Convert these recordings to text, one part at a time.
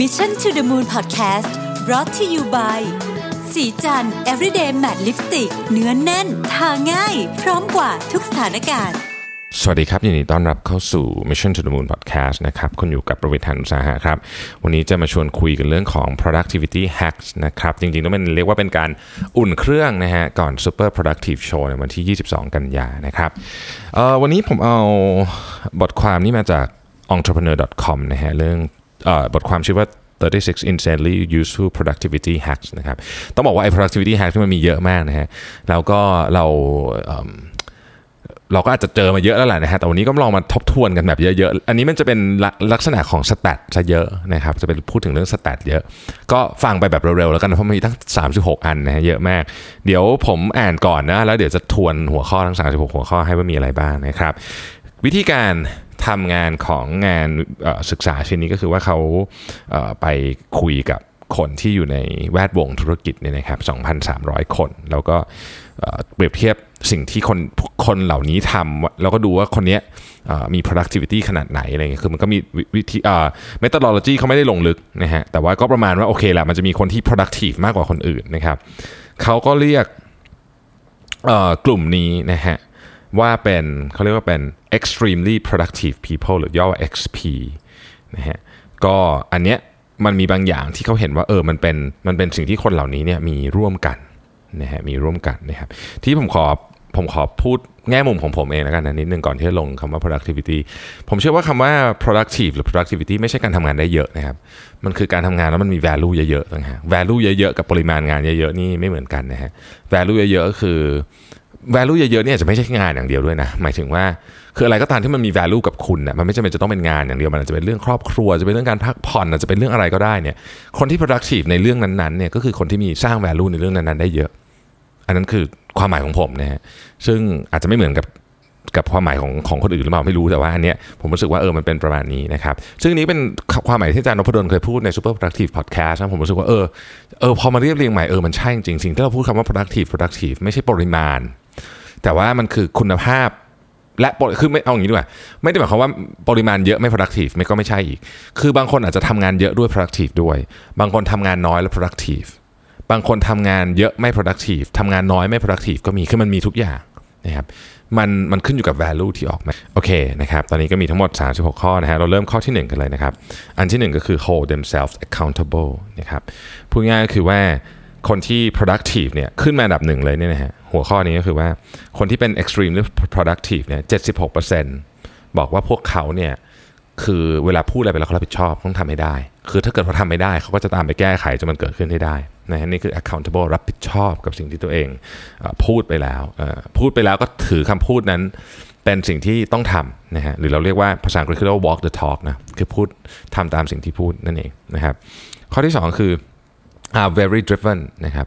Mission to the Moon Podcast brought to you by สีจัน everyday matte lipstick เนื้อนแน่น ทาง่าย พร้อมกว่าทุกสถานการณ์ สวัสดีครับ ยินดีต้อนรับเข้าสู่ Mission to the Moon Podcast นะครับ คุณอยู่กับประวิทยานุสาหะครับ วันนี้จะมาชวนคุยกันเรื่องของ productivity hacks นะครับ จริงๆ ต้องเป็นเรียกว่าเป็นการอุ่นเครื่องนะฮะ ก่อน Super Productive Show ในวันที่ 22 กันยานะครับอ่อวันนี้ผมเอาบทความนี้มาจาก entrepreneur.com นะฮะ เรื่อง บทความชื่อว่า 36 insanely useful productivity hacks นะครับ ต้องบอกว่าไอ้ productivity hack ที่มันมีเยอะมากนะฮะ แล้วก็เราเเราก็อาจจะเจอมาเยอะแล้วแหละนะฮะ แต่วันนี้ก็ลองมาทบทวนกันแบบเยอะๆ อันนี้มันจะเป็นลักลักษณะของสแตทซะเยอะนะครับ จะเป็นพูดถึงเรื่องสแตทเยอะ ก็ฟังไปแบบเร็วๆ แล้วกัน เพราะมันมีตั้ง 36 อันนะฮะ เยอะมาก เดี๋ยวผมอ่านก่อนนะ แล้วเดี๋ยวจะทวนหัวข้อทั้ง 36 หัวข้อให้ว่ามีอะไรบ้างนะครับ วิธีการทำงานของงานศึกษาชิ้นนี้ก็คือว่าเขาไปคุยกับคนที่อยู่ในแวดวงธุรกิจเนี่ยนะครับ 2,300 คน แล้วก็เปรียบเทียบสิ่งที่คนคนเหล่านี้ทำแล้วก็ดูว่าคนนี้มี productivity ขนาดไหนอะไรเงี้ย คือมันก็มีวิธีเอ่อ methodology เขาไม่ได้ลงลึกนะฮะ แต่ว่าก็ประมาณว่าโอเคแหละมันจะมีคนที่ productive มากกว่าคนอื่นนะครับ เขาก็เรียกกลุ่มนี้นะฮะ ว่าเป็นเขาเรียกว่าเป็น extremely productive people หรือย่อว่า XP นะฮะก็อันเนี้ยมันมีบางอย่างที่เขาเห็นว่าเออมันเป็นมันเป็นสิ่งที่คนเหล่านี้เนี่ยมีร่วมกันนะฮะมีร่วมกันนะครับที่ผมขอผมขอพูดแง่มุมของผมเองแล้วกันนะนิดนึงก่อนที่จะลงคำว่า productivity ผมเชื่อว่าคำว่า productive หรือ productivity ไม่ใช่การทำงานได้เยอะนะครับ มันคือการทำงานแล้วมันมี value เยอะๆต่างหาก value เยอะๆกับปริมาณงานเยอะๆนี่ไม่เหมือนกันนะฮะ value เยอะๆก็คือ value เยอะๆเนี่ยจะไม่ใช่งานอย่างเดียวด้วยนะ หมายถึงว่าคืออะไรก็ตามที่มันมี value กับคุณน่ะมันไม่จำเป็นจะต้องเป็นงานอย่างเดียว มันอาจจะเป็นเรื่องครอบครัว จะเป็นเรื่องการพักผ่อนอาจจะเป็นเรื่องอะไรก็ได้เนี่ย คนที่ productive ในเรื่องนั้นๆเนี่ยก็คือคนที่มีสร้าง value ในเรื่องนั้นๆ ได้เยอะ อันนั้นคือความหมายของผมนะฮะ ซึ่งอาจจะไม่เหมือนกับกับความหมายของของคนอื่นหรือเปล่าไม่รู้แต่ว่าอันเนี้ยผมรู้สึกว่าเออมันเป็นประมาณนี้นะครับซึ่งนี้เป็นความหมายที่อาจารย์นพดลเคยพูดใน Super Productive Podcast นะผมรู้สึกว่าเออเออพอมาเรียบเรียงใหม่เออมันใช่จริงสิ่งที่เราพูดคำว่า productive productive ไม่ใช่ปริมาณ แต่ว่ามันคือคุณภาพและปรคือไม่เอาอย่างนี้ดีกว่า ไม่ได้หมายความว่าปริมาณเยอะไม่ productive ไม่ก็ไม่ใช่อีก คือบางคนอาจจะทำงานเยอะด้วย productive ด้วย บางคนทำงานน้อยแล้ว productive บางคนทำงานเยอะไม่ productive ทำงานน้อยไม่ productive ก็มีคือมันมีทุกอย่างนะครับมันมันขึ้นอยู่กับ value ที่ออกมาโอเคนะครับตอนนี้ก็มีทั้งหมด 36 ข้อนะฮะเราเริ่มข้อที่ 1 กันเลยนะครับ อันที่ 1 ก็คือ hold themselves accountable นะครับพูดง่ายก็คือว่าคนที่ productive เนี่ยขึ้นมาอันดับหนึ่งเลยเนี่ยนะฮะ หัวข้อนี้ก็คือว่าคนที่เป็น extremely productive เนี่ย 76%บอกว่าพวกเขาเนี่ยคือเวลาพูดอะไรไปแล้วเขารับผิดชอบต้องทำให้ได้ คือถ้าเกิดเขาทำไม่ได้เขาก็จะตามไปแก้ไขจนมันเกิดขึ้นให้ได้นะฮะนี่คือ accountable รับผิดชอบกับสิ่งที่ตัวเองพูดไปแล้วพูดไปแล้วก็ถือคำพูดนั้นเป็นสิ่งที่ต้องทำนะฮะหรือเราเรียกว่าภาษาอังกฤษเรียกว่า walk the talk นะคือพูดทำตามสิ่งที่พูดนั่นเองนะครับข้อที่สองคือ are very driven นะครับ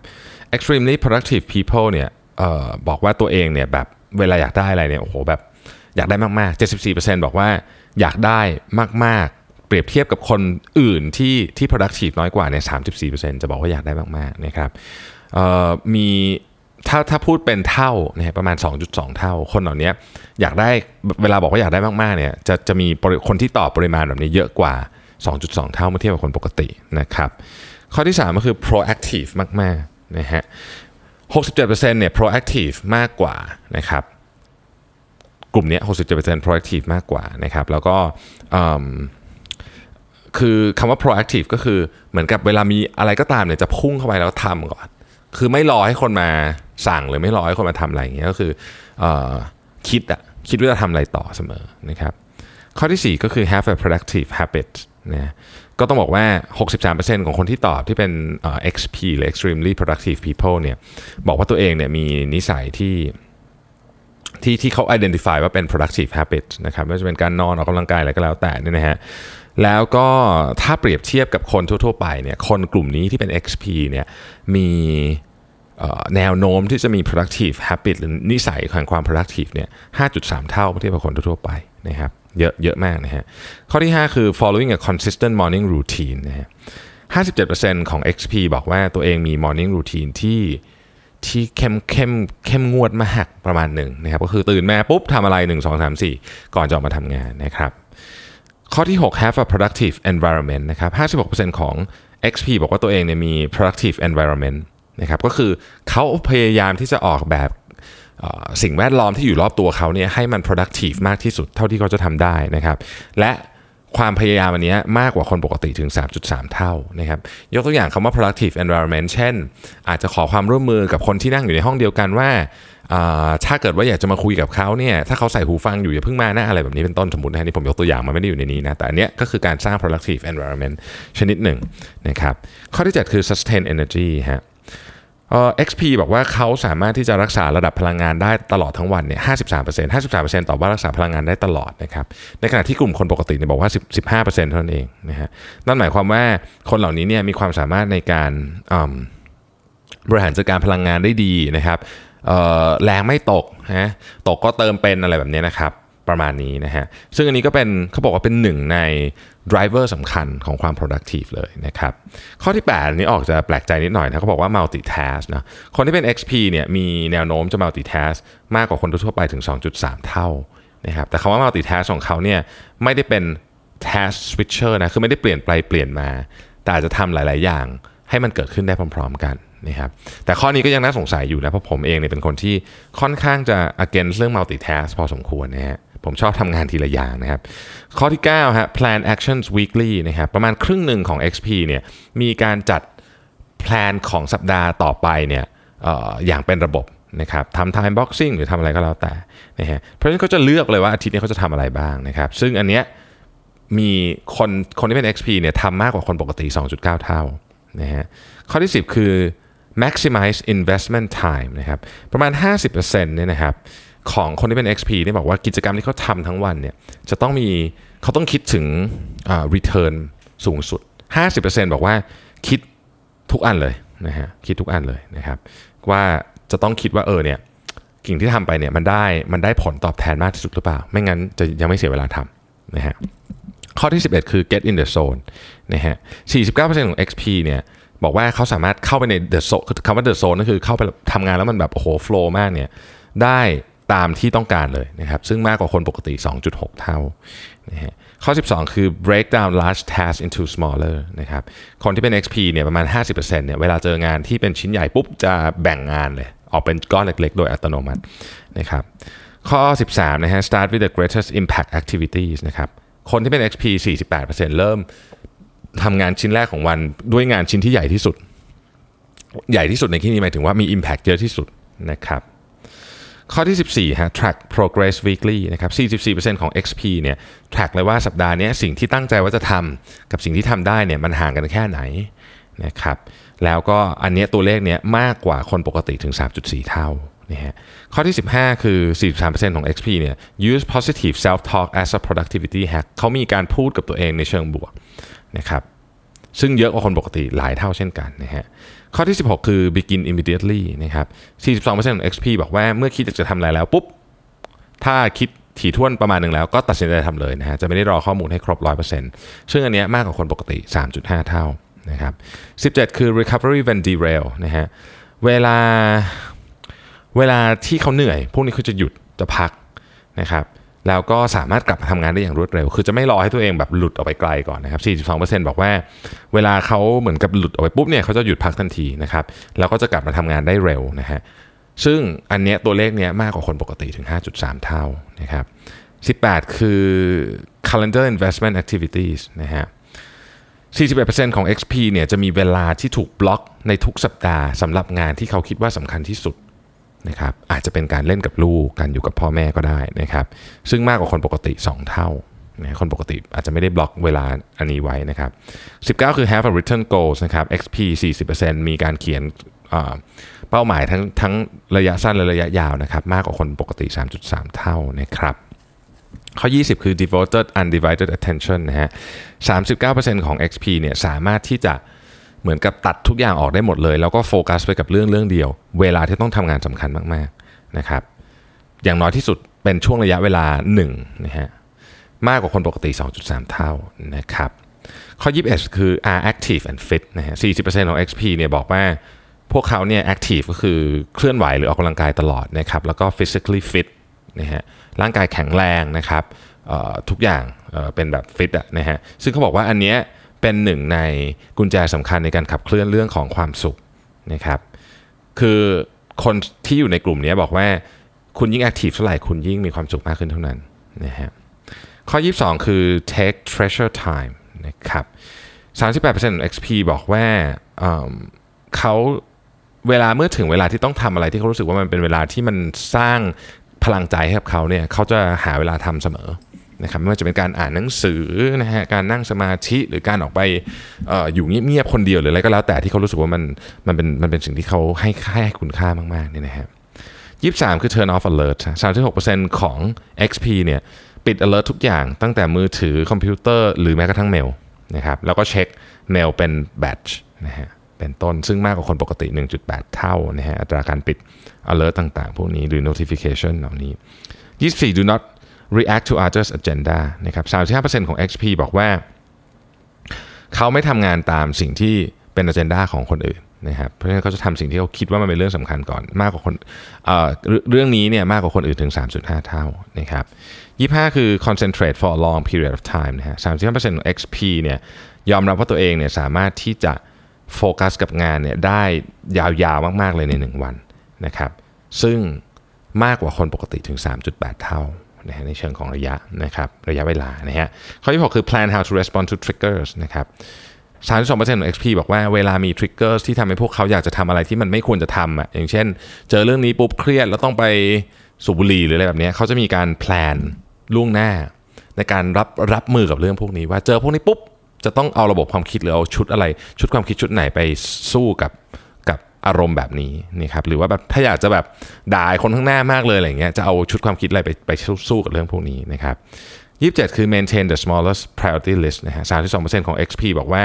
extremely productive people เนี่ย ออบอกว่าตัวเองเนี่ยแบบเวลาอยากได้อะไรเนี่ยโอ้โหแบบอยากได้มากๆ 74%บอกว่าอยากได้มากๆ เปรียบเทียบกับคนอื่นที่ที่ productive น้อยกว่าเนี่ย34%จะบอกว่าอยากได้มากๆนะครับมีถ้าถ้าพูดเป็นเท่านะฮะประมาณ 2.2 เท่า คนเหล่านี้อยากได้เวลาบอกว่าอยากได้มากๆเนี่ยจะจะมีคนที่ตอบปริมาณแบบนี้เยอะกว่า 2.2 เท่าเมื่อเทียบกับคนปกตินะครับข้อที่ 3 ก็คือ proactive มากๆนะฮะ 67%เนี่ย proactive มากกว่านะครับ กลุ่มนี้67% proactive มากกว่านะครับ แล้วก็คือคำว่า proactive ก็คือเหมือนกับเวลามีอะไรก็ตามเนี่ยจะพุ่งเข้าไปแล้วทำก่อน คือไม่รอให้คนมาสั่งหรือไม่รอให้คนมาทำอะไรอย่างเงี้ยก็คือเออคิดอะคิดว่าจะทำอะไรต่อเสมอนะครับ ข้อที่ 4 ก็คือ have a productive habit นะ ก็ต้องบอกว่า 63%ของคนที่ตอบที่เป็น XP หรือ extremely productive people เนี่ยบอกว่าตัวเองเนี่ยมีนิสัยที่ที่ที่เขา identify ว่าเป็น productive habit นะครับไม่ว่าจะเป็นการนอนออกกำลังกายอะไรก็แล้วแต่นี่นะฮะแล้วก็ถ้าเปรียบเทียบกับคนทั่ว ๆ ไปเนี่ยคนกลุ่มนี้ที่เป็น XP เนี่ยมีแนวโน้มที่จะมี productive habit หรือนิสัยของความ productive เนี่ย 5.3 เท่าเมื่อเทียบกับคนทั่ว ๆ ไปนะครับ เยอะเยอะมากนะฮะ ข้อที่ 5 คือ following a consistent morning routine นะฮะ57%ของ XP บอกว่าตัวเองมี morning routine ที่ที่เข้มเข้มเข้มงวดมากประมาณหนึ่งนะครับก็คือตื่นมาปุ๊บทำอะไร 1 2 3 4 ก่อนจะออกมาทำงานนะครับ ข้อที่ 6 have a productive environment นะครับ 56%ของ XP บอกว่าตัวเองเนี่ยมี productive environment นะครับก็คือเขาพยายามที่จะออกแบบ สิ่งแวดล้อมที่อยู่รอบตัวเขาเนี่ยให้มัน productive มากที่สุดเท่าที่เขาจะทำได้นะครับและความพยายามอันนี้มากกว่าคนปกติถึง 3.3 เท่านะครับยกตัวอย่างคำว่า productive environment เช่น อาจจะขอความร่วมมือกับคนที่นั่งอยู่ในห้องเดียวกันว่า ถ้าเกิดว่าอยากจะมาคุยกับเขาเนี่ยถ้าเขาใส่หูฟังอยู่อย่าเพิ่งมานะอะไรแบบนี้เป็นต้นสมมตินะนี่ผมยกตัวอย่างมาไม่ได้อยู่ในนี้นะแต่อันเนี้ยก็คือการสร้าง productive environment ชนิดหนึ่งนะครับข้อที่ 7 คือ sustain energy ฮะ เอ่อ XP บอกว่าเขาสามารถที่จะรักษาระดับพลังงานได้ตลอดทั้งวันเนี่ย53% 53%ตอบว่ารักษาพลังงานได้ตลอดนะครับ ในขณะที่กลุ่มคนปกติเนี่ยบอกว่า10 15%เท่านั้นเองนะฮะ นั่นหมายความว่าคนเหล่านี้เนี่ยมีความสามารถในการบริหารจัดการพลังงานได้ดีนะครับแรงไม่ตกนะตกก็เติมเป็นอะไรแบบนี้นะครับ ประมาณนี้นะฮะ ซึ่งอันนี้ก็เป็นเขาบอกว่าเป็นหนึ่งใน driver สำคัญของความ productive เลยนะครับ ข้อที่ 8 นี้ออกจะแปลกใจนิดหน่อยนะเขาบอกว่า multitask นะคนที่เป็น XP เนี่ยมีแนวโน้มจะ multitask มากกว่าคนทั่วไปถึง 2.3 เท่านะครับแต่คำว่า multitask ของเขาเนี่ยไม่ได้เป็น task switcher นะคือไม่ได้เปลี่ยนไปเปลี่ยนมา แต่อาจจะทำหลาย ๆ อย่างให้มันเกิดขึ้นได้พร้อม ๆ กันนะครับแต่ข้อนี้ก็ยังน่าสงสัยอยู่นะเพราะผมเองเนี่ยเป็นคนที่ค่อนข้างจะ against เรื่อง multitask พอสมควรนะฮะ ผมชอบทำงานทีละอย่างนะครับ ข้อที่9ฮะ plan actions weekly นะครับประมาณครึ่งหนึ่งของ XP เนี่ยมีการจัดแพลนของสัปดาห์ต่อไปเนี่ยออย่างเป็นระบบนะครับทำ time boxing หรือทำอะไรก็แล้วแต่นะฮะเพราะฉะนั้นเขาจะเลือกเลยว่าอาทิตย์นี้เขาจะทำอะไรบ้างนะครับซึ่งอันเนี้ยมีคนคนที่เป็น XP เนี่ยทำมากกว่าคนปกติ 2.9 เท่านะฮะข้อที่ 10 คือ maximize investment time นะครับประมาณ 50%เนี่ยนะครับ ของคนที่เป็น XP เนี่ยบอกว่ากิจกรรมที่เขาทำทั้งวันเนี่ยจะต้องมีเขาต้องคิดถึง return สูงสุด 50%บอกว่าคิดทุกอันเลยนะฮะคิดทุกอันเลยนะครับว่าจะต้องคิดว่าเออเนี่ยกิ่งที่ทำไปเนี่ยมันได้มันได้ผลตอบแทนมากที่สุดหรือเปล่า ไม่งั้นจะยังไม่เสียเวลาทำนะฮะข้อที่ 11 คือ get in the zone นะฮะ 49%ของ XP เนี่ยบอกว่าเขาสามารถเข้าไปใน the zone คำว่า the zone ก็คือเข้าไปทำงานแล้วมันแบบโอ้โห flow มากเนี่ยได้ ตามที่ต้องการเลยนะครับ ซึ่งมากกว่าคนปกติ 2.6 เท่านะฮะข้อ 12 คือ break down large tasks into smaller นะครับ คนที่เป็น XP เนี่ยประมาณ 50%เนี่ยเวลาเจองานที่เป็นชิ้นใหญ่ปุ๊บจะแบ่งงานเลย ออกเป็นก้อนเล็กๆ โดยอัตโนมัตินะครับ ข้อ 13 นะฮะ start with the greatest impact activities นะครับ คนที่เป็น XP 48%เริ่มทำงานชิ้นแรกของวันด้วยงานชิ้นที่ใหญ่ที่สุด ใหญ่ที่สุดในที่นี้หมายถึงว่ามี impact เยอะที่สุดนะครับ ข้อที่ 14ฮะ track progress weekly นะครับ 44%ของ XP เนี่ย track เลยว่าสัปดาห์นี้สิ่งที่ตั้งใจว่าจะทำกับสิ่งที่ทำได้เนี่ยมันห่างกันแค่ไหนนะครับแล้วก็อันนี้ตัวเลขเนี้ยมากกว่าคนปกติถึง 3.4 เท่านะฮะข้อที่ 15 คือ 43%ของ XP เนี่ย use positive self talk as a productivity hack เขามีการพูดกับตัวเองในเชิงบวกนะครับ ซึ่งเยอะกว่าคนปกติหลายเท่าเช่นกันนะฮะข้อที่ 16 คือ begin immediately นะครับ 42%ของ XP บอกว่าเมื่อคิดจะทำอะไรแล้วปุ๊บ ถ้าคิดถี่ถ้วนประมาณหนึ่งแล้วก็ตัดสินใจทำเลยนะฮะ จะไม่ได้รอข้อมูลให้ครบ 100%ซึ่งอันนี้มากกว่าคนปกติ 3.5 เท่านะครับ 17 คือ recovery when derail นะฮะ เวลาเวลาที่เขาเหนื่อย พวกนี้คือจะหยุดจะพักนะครับ แล้วก็สามารถกลับมาทำงานได้อย่างรวดเร็ว คือจะไม่รอให้ตัวเองแบบหลุดออกไปไกลก่อนนะครับ 42%บอกว่า เวลาเขาเหมือนกับหลุดออกไปปุ๊บเนี่ยเขาจะหยุดพักทันทีนะครับ แล้วก็จะกลับมาทำงานได้เร็วนะฮะ ซึ่งอันเนี้ยตัวเลขเนี้ยมากกว่าคนปกติถึง 5.3 เท่านะครับ 18 คือ calendar investment activities นะฮะ41%ของ XP เนี่ยจะมีเวลาที่ถูกบล็อกในทุกสัปดาห์สำหรับงานที่เขาคิดว่าสำคัญที่สุด นะครับอาจจะเป็นการเล่นกับลูกการอยู่กับพ่อแม่ก็ได้นะครับ ซึ่งมากกว่าคนปกติ 2 เท่านะคนปกติอาจจะไม่ได้บล็อกเวลาอันนี้ไว้นะครับ 19 คือ have a written goals นะครับ XP 40%มีการเขียนเป้าหมายทั้งทั้งระยะสั้นและระยะยาวนะครับ มากกว่าคนปกติ 3.3 เท่านะครับ ข้อ 20 คือ devoted undivided attention นะฮะ 39%ของ XP เนี่ยสามารถที่จะ เหมือนกับตัดทุกอย่างออกได้หมดเลย แล้วก็โฟกัสไปกับเรื่องเรื่องเดียว เวลาที่ต้องทำงานสำคัญมากๆนะครับ อย่างน้อยที่สุดเป็นช่วงระยะเวลา1นะฮะมากกว่าคนปกติ 2.3 เท่านะครับ ข้อ 21 คือ are active and fit นะฮะ 40%ของ XP เนี่ยบอกว่าพวกเขาเนี่ย active ก็คือเคลื่อนไหวหรือออกกำลังกายตลอดนะครับ แล้วก็ physically fit นะฮะ ร่างกายแข็งแรงนะครับทุกอย่างเป็นแบบฟิตอะนะฮะ ซึ่งเขาบอกว่าอันเนี้ย เป็นหนึ่งในกุญแจสำคัญในการขับเคลื่อนเรื่องของความสุขนะครับคือคนที่อยู่ในกลุ่มนี้บอกว่าคุณยิ่งแอคทีฟเท่าไหร่คุณยิ่งมีความสุขมากขึ้นเท่านั้นนะฮะข้อ 22 คือ take treasure time นะครับ38%ของ XP บอกว่าเเขาเวลาเมื่อถึงเวลาที่ต้องทำอะไรที่เขารู้สึกว่ามันเป็นเวลาที่มันสร้างพลังใจให้กับเขาเนี่ยเขาจะหาเวลาทำเสมอ นะครับไม่ว่าจะเป็นการอ่านหนังสือนะฮะการนั่งสมาธิหรือการออกไปออยู่เงียบๆคนเดียวหรืออะไรก็แล้วแต่ที่เขารู้สึกว่ามันมันเป็นมันเป็นสิ่งที่เขาให้ให้คุณค่ามากๆเนี่ยนะฮะยี่สามคือ turn off alert 36%ของ XP เนี่ยปิด alert ทุกอย่างตั้งแต่มือถือคอมพิวเตอร์หรือแม้กระทั่งเมลนะครับแล้วก็เช็คเมลเป็น batch นะฮะเป็นต้นซึ่งมากกว่าคนปกติ 1.8 เท่านะฮะอัตราการปิด alert ต่างๆ พวกนี้หรือ notification เหล่านี้ 24 do not react to others agenda นะครับ35%ของ XP บอกว่า เขาไม่ทำงานตามสิ่งที่เป็น agenda ของคนอื่นนะครับเพราะฉะนั้นเขาจะทำสิ่งที่เขาคิดว่ามันเป็นเรื่องสำคัญก่อนมากกว่าคนเอ่อเรื่องเรื่องนี้เนี่ยมากกว่าคนอื่นถึง 3.5 เท่านะครับ25 คือ concentrate for a long period of time นะฮะ35%ของ XP เนี่ยยอมรับว่าตัวเองเนี่ยสามารถที่จะโฟกัสกับงานเนี่ยได้ยาวๆมากๆเลยใน 1 วันนะครับซึ่งมากกว่าคนปกติถึง 3.8 เท่า นะฮะในเชิงของระยะนะครับระยะเวลานะฮะข้อที่ 6 คือ plan how to respond to triggers นะครับ32%ของ XP บอกว่าเวลามี triggers ที่ทำให้พวกเขาอยากจะทำอะไรที่มันไม่ควรจะทำอะอย่างเช่น เจอเรื่องนี้ปุ๊บเครียดแล้วต้องไปสูบบุหรี่หรืออะไรแบบนี้เขาจะมีการ plan ล่วงหน้า ในการรับรับมือกับเรื่องพวกนี้ ว่าเจอพวกนี้ปุ๊บจะต้องเอาระบบความคิดหรือเอาชุดอะไร ชุดความคิดชุดไหนไปสู้กับ อารมณ์แบบนี้นี่ครับหรือว่าแบบถ้าอยากจะแบบด่าคนข้างหน้ามากเลยอะไรเงี้ยจะเอาชุดความคิดอะไรไปไปสู้กับเรื่องพวกนี้นะครับ27 คือ maintain the smallest priority list นะฮะ32%ของ XP บอกว่า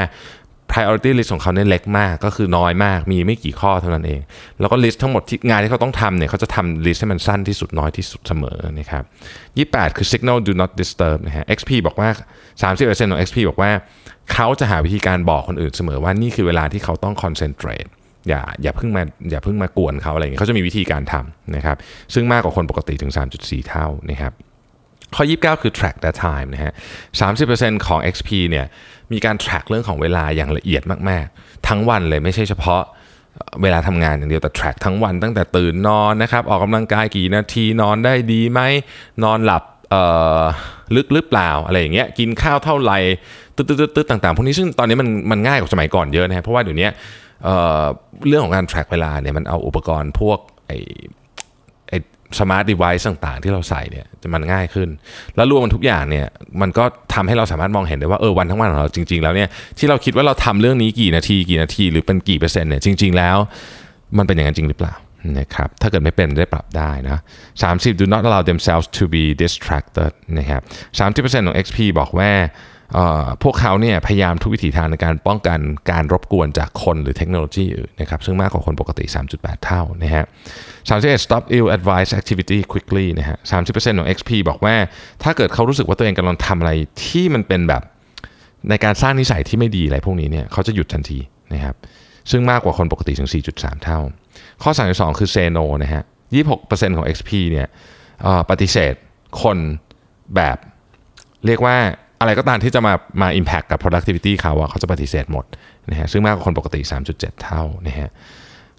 priority list ของเขาเนี่ยเล็กมากก็คือน้อยมาก มีไม่กี่ข้อเท่านั้นเอง แล้วก็ list ทั้งหมดที่งานที่เขาต้องทำเนี่ยเขาจะทำ list ให้มันสั้นที่สุดน้อยที่สุดเสมอนะครับ28 คือ signal do not disturb นะฮะ XP บอกว่า 30%ของ XP บอกว่า เขาจะหาวิธีการบอกคนอื่นเสมอว่านี่คือเวลาที่เขาต้อง concentrate อย่าอย่าเพิ่งมาอย่าเพิ่งมากวนเขาอะไรอย่างเงี้ยเขาจะมีวิธีการทำนะครับซึ่งมากกว่าคนปกติถึง 3.4 เท่านะครับข้อ 29 คือ track that time นะฮะ 30%ของ XP เนี่ยมีการ track เรื่องของเวลาอย่างละเอียดมาก ๆ ทั้งวันเลยไม่ใช่เฉพาะเวลาทำงานอย่างเดียวแต่ track ทั้งวันตั้งแต่ตื่นนอนนะครับออกกำลังกายกี่นาทีนอนได้ดีไหมนอนหลับลึกหรือเปล่าอะไรอย่างเงี้ยกินข้าวเท่าไหร่ตึ๊ดๆๆต่างๆพวกนี้ซึ่งตอนนี้มันมันง่ายกว่าสมัยก่อนเยอะนะฮะเพราะว่าเดี๋ยวนี้ เเรื่องของการ track เวลาเนี่ยมันเอาอุปกรณ์พวกไอไอสมาร์ทเดเวิ์ต่างๆ ที่เราใส่เนี่ยมันง่ายขึ้น แล้วรวมมันทุกอย่างเนี่ยมันก็ทำให้เราสามารถมองเห็นได้ว่าเออวันทั้งวันของเราจริง ๆ แล้วเนี่ยที่เราคิดว่าเราทำเรื่องนี้กี่นาทีกี่นาที หรือเป็นกี่เปอร์เซ็นต์เนี่ยจริง ๆ แล้ว มันเป็นอย่างนั้นจริงหรือเปล่านะครับถ้าเกิดไม่เป็นได้ปรับได้นะ30 do not allow themselves to be distracted นะครับ30%ของ XP บอกว่า พวกเขาเนี่ยพยายามทุกวิถีทางในการป้องกันการรบกวนจากคนหรือเทคโนโลยีอื่นนะครับซึ่งมากกว่าคนปกติ 3.8 เท่านะฮะ31 stop ill advice activity quickly นะฮะ30%ของ XP บอกว่า ถ้าเกิดเขารู้สึกว่าตัวเองกำลังทำอะไรที่มันเป็นแบบในการสร้างนิสัยที่ไม่ดีอะไรพวกนี้เนี่ยเขาจะหยุดทันทีนะครับซึ่งมากกว่าคนปกติถึง 4.3 เท่า ข้อ 32 คือ say no นะฮะ 26%ของ XP เนี่ยปฏิเสธคนแบบเรียกว่า อะไรก็ตามที่จะมามา impact กับ productivity เขาอะเขาจะปฏิเสธหมดนะฮะซึ่งมากกว่าคนปกติ 3.7 เท่านะฮะ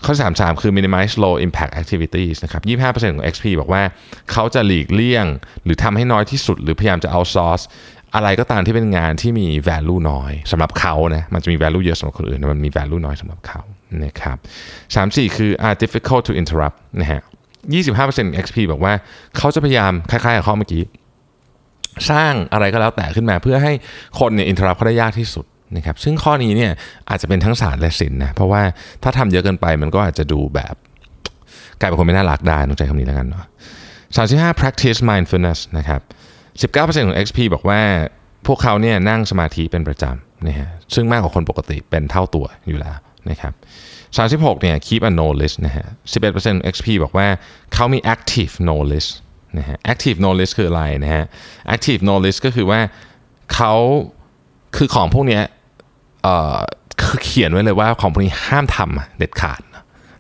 ข้อ 33 คือ minimize low impact activities นะครับ 25%ของ XP บอกว่าเขาจะหลีกเลี่ยง หรือทำให้น้อยที่สุด หรือพยายามจะ outsource อะไรก็ตามที่เป็นงานที่มี value น้อยสำหรับเขานะมันจะมี value เยอะสำหรับคนอื่นมันมี value น้อยสำหรับเขานะครับ34 คือ are difficult to interrupt นะฮะ25% XP บอกว่าเขาจะพยายามคล้ายๆกับข้อเมื่อกี้ สร้างอะไรก็แล้วแต่ขึ้นมาเพื่อให้คนเนี่ยอินทรับเขาได้ยากที่สุดนะครับซึ่งข้อนี้เนี่ยอาจจะเป็นทั้งศาสตร์และศิลป์นะเพราะว่าถ้าทำเยอะเกินไปมันก็อาจจะดูแบบกลายเป็นคนไม่น่ารักได้ต้องใช้คำนี้แล้วกันเนาะ35 practice mindfulness นะครับ19%ของ XP บอกว่าพวกเขาเนี่ยนั่งสมาธิเป็นประจำนะฮะซึ่งมากกว่าคนปกติเป็นเท่าตัวอยู่แล้วนะครับ36เนี่ย keep a no list นะฮะ11% XP บอกว่าเขามี active no list นะฮะ active no list คืออะไรนะฮะ active no list ก็คือว่าเขาคือของพวกนี้เอ่อคือเขียนไว้เลยว่าของพวกนี้ห้ามทำเด็ดขาด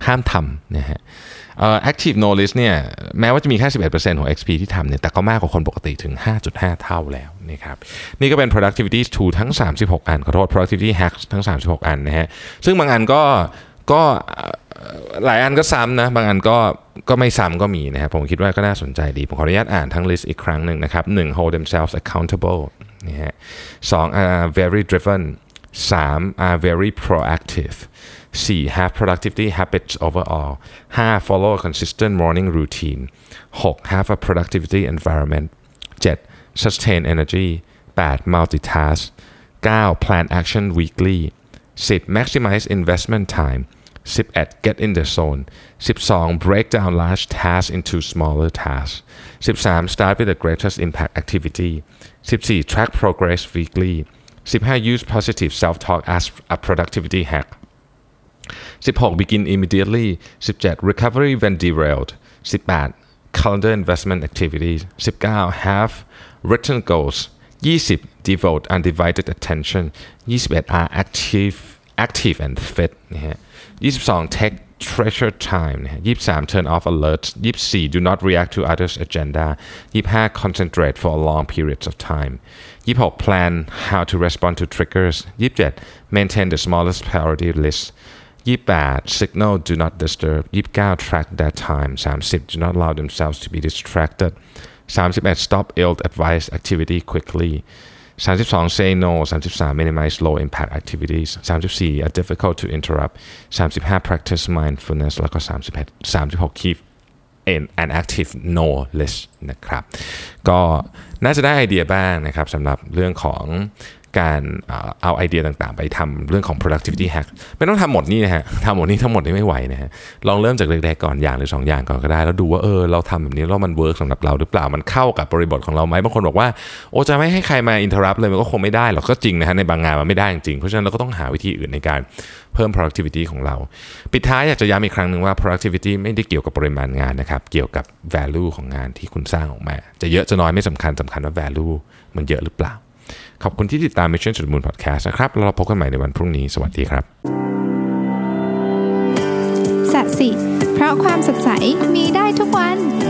ห้ามทำนะฮะเอ่อ active no list เนี่ยแม้ว่าจะมีแค่ 11%ของ XP ที่ทำเนี่ยแต่ก็มากกว่าคนปกติถึง 5.5 เท่าแล้วนะครับนี่ก็เป็น productivity tool ทั้ง 36 อัน ขอโทษ productivity hacks ทั้ง 36 อันนะฮะซึ่งบางอันก็ก็ หลายอันก็ซ้ำนะ บางอันก็ก็ไม่ซ้ำก็มีนะครับ ผมคิดว่าก็น่าสนใจดี ผมขออนุญาตอ่านทั้ง list อีกครั้งหนึ่งนะครับหนึ่ง hold themselves accountable นะฮะสอง are very driven สาม are very proactive 4. Have productivity habits overall 5. Follow a consistent morning routine 6. Have a productivity environment 7. Sustain energy 8. Multitask 9. Plan action weekly 10. Maximize investment time 11. Get in the zone 12. Break down large tasks into smaller tasks 13. Start with the greatest impact activity 14. Track progress weekly 15. Use positive self-talk as a productivity hack 16 begin immediately 17 recovery when derailed 18 calendar investment activities 19 have written goals 20 devote undivided attention 21 are active active and fit นะฮะ 22 take treasure time 23 turn off alerts 24 do not react to others agenda 25 concentrate for long periods of time 26 plan how to respond to triggers 27 maintain the smallest priority list 28 signal do not disturb 29 track their time 30 do not allow themselves to be distracted 31 stop ill advised activity quickly 32 say no 33 minimize low impact activities 34 are difficult to interrupt 35 practice mindfulness แล้วก็31 36 keep an an active no list นะครับ ก็น่าจะได้ไอเดียบ้างนะครับสำหรับเรื่องของ การเอาไอเดียต่างๆ ไปทำเรื่องของ productivity hack ไม่ต้องทำหมดนี่นะฮะทำหมดนี่ทั้งหมดนี่ไม่ไหวนะฮะลองเริ่มจากเล็กๆก่อนอย่างหรือ 2 อย่างก่อนก็ได้ แล้วดูว่าเออเราทำแบบนี้แล้วมันเวิร์กสำหรับเราหรือเปล่ามันเข้ากับบริบทของเราไหมบางคนบอกว่าโอ้จะไม่ให้ใครมา interrupt เลยมันก็คงไม่ได้หรอกก็จริงนะฮะในบางงานมันไม่ได้จริงเพราะฉะนั้นเราก็ต้องหาวิธีอื่นในการเพิ่ม productivity ของเรา ปิดท้ายอยากจะย้ำอีกครั้งหนึ่งว่า productivity ไม่ได้เกี่ยวกับปริมาณงานนะครับเกี่ยวกับ value ของงานที่คุณสร้างออกมา จะเยอะจะน้อยไม่สำคัญสำคัญว่า value มันเยอะหรือเปล่า ขอบคุณที่ติดตาม Mission to the Moon Podcast นะครับแล้วเราพบกันใหม่ในวันพรุ่งนี้สวัสดีครับสัสิเพราะความสดใสมีได้ทุกวัน